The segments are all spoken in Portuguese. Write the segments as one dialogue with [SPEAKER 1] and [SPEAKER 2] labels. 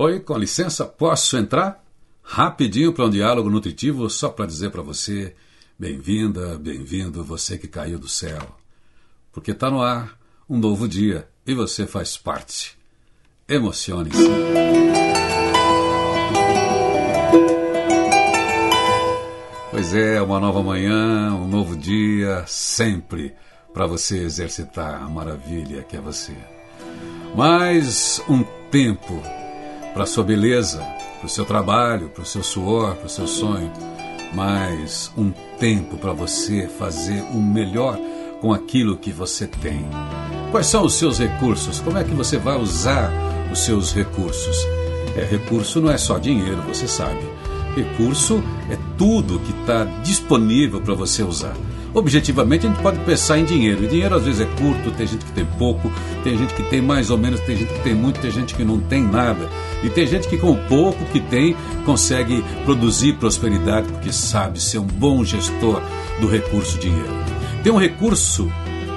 [SPEAKER 1] Oi, com licença, posso entrar? Rapidinho para um diálogo nutritivo, só para dizer para você: bem-vinda, bem-vindo, você que caiu do céu. Porque está no ar um novo dia e você faz parte. Emocione-se. Pois é, uma nova manhã, um novo dia, sempre para você exercitar a maravilha que é você. Mais um tempo para sua beleza, para o seu trabalho, para o seu suor, para o seu sonho, mas um tempo para você fazer o melhor com aquilo que você tem. Quais são os seus recursos? Como é que você vai usar os seus recursos? É, recurso não é só dinheiro, você sabe. Recurso é tudo que está disponível para você usar. Objetivamente, a gente pode pensar em dinheiro. E dinheiro às vezes é curto, tem gente que tem pouco, tem gente que tem mais ou menos, tem gente que tem muito, tem gente que não tem nada. E tem gente que com o pouco que tem consegue produzir prosperidade porque sabe ser um bom gestor do recurso dinheiro. Tem um recurso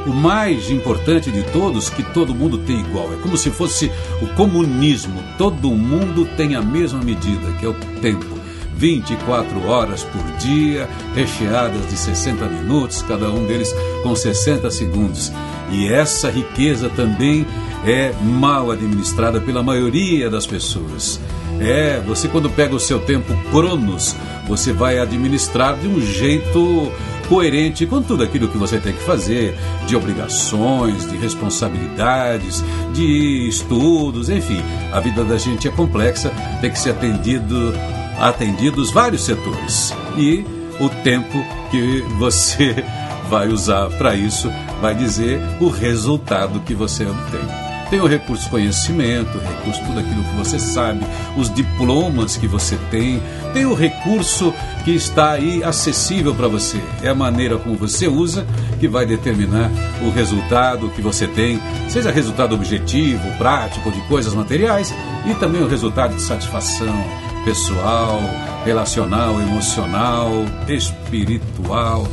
[SPEAKER 1] o mais importante de todos que todo mundo tem igual. É como se fosse o comunismo. Todo mundo tem a mesma medida, que é o tempo. 24 horas por dia, recheadas de 60 minutos, cada um deles com 60 segundos. E essa riqueza também é mal administrada pela maioria das pessoas. É, você quando pega o seu tempo cronos, você vai administrar de um jeito coerente com tudo aquilo que você tem que fazer, de obrigações, de responsabilidades, de estudos, enfim. A vida da gente é complexa, tem que ser atendido atendidos vários setores. E o tempo que você vai usar para isso vai dizer o resultado que você obtém. Tem o recurso conhecimento, o recurso tudo aquilo que você sabe, os diplomas que você tem, tem o recurso que está aí acessível para você. É a maneira como você usa que vai determinar o resultado que você tem, seja resultado objetivo, prático, de coisas materiais e também o resultado de satisfação, pessoal, relacional, emocional, espiritual,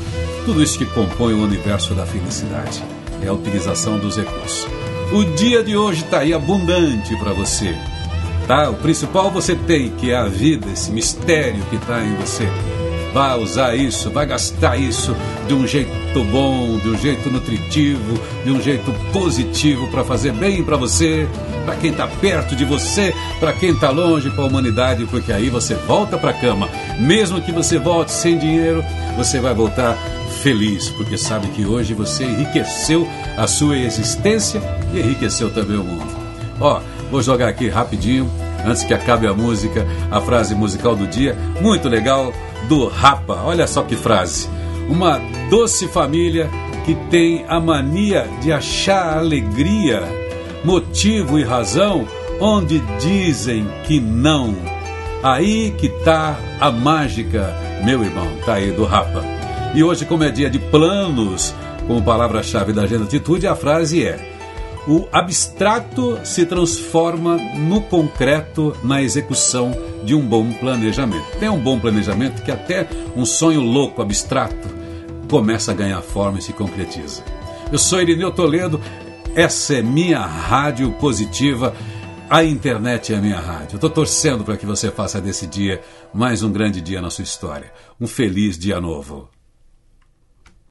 [SPEAKER 1] tudo isso que compõe o universo da felicidade. É a utilização dos recursos. O dia de hoje está aí abundante para você. Tá? O principal você tem, que é a vida, esse mistério que está em você. Vá usar isso, vai gastar isso de um jeito bom, de um jeito nutritivo, de um jeito positivo para fazer bem para você, para quem está perto de você, para quem está longe, para a humanidade, porque aí você volta para a cama. Mesmo que você volte sem dinheiro, você vai voltar feliz, porque sabe que hoje você enriqueceu a sua existência e enriqueceu também o mundo. Ó, vou jogar aqui rapidinho, antes que acabe a música, a frase musical do dia, muito legal do Rapa. Olha só que frase. Uma doce família que tem a mania de achar alegria, motivo e razão onde dizem que não. Aí que tá a mágica, meu irmão, tá aí do Rapa. E hoje, como é dia de planos, como palavra-chave da Agenda Atitude, a frase é: o abstrato se transforma no concreto na execução de um bom planejamento. Tem um bom planejamento que até um sonho louco abstrato começa a ganhar forma e se concretiza. Eu sou Irineu Toledo, essa é minha rádio positiva. A internet é a minha rádio. Estou torcendo para que você faça desse dia mais um grande dia na sua história. Um feliz dia novo.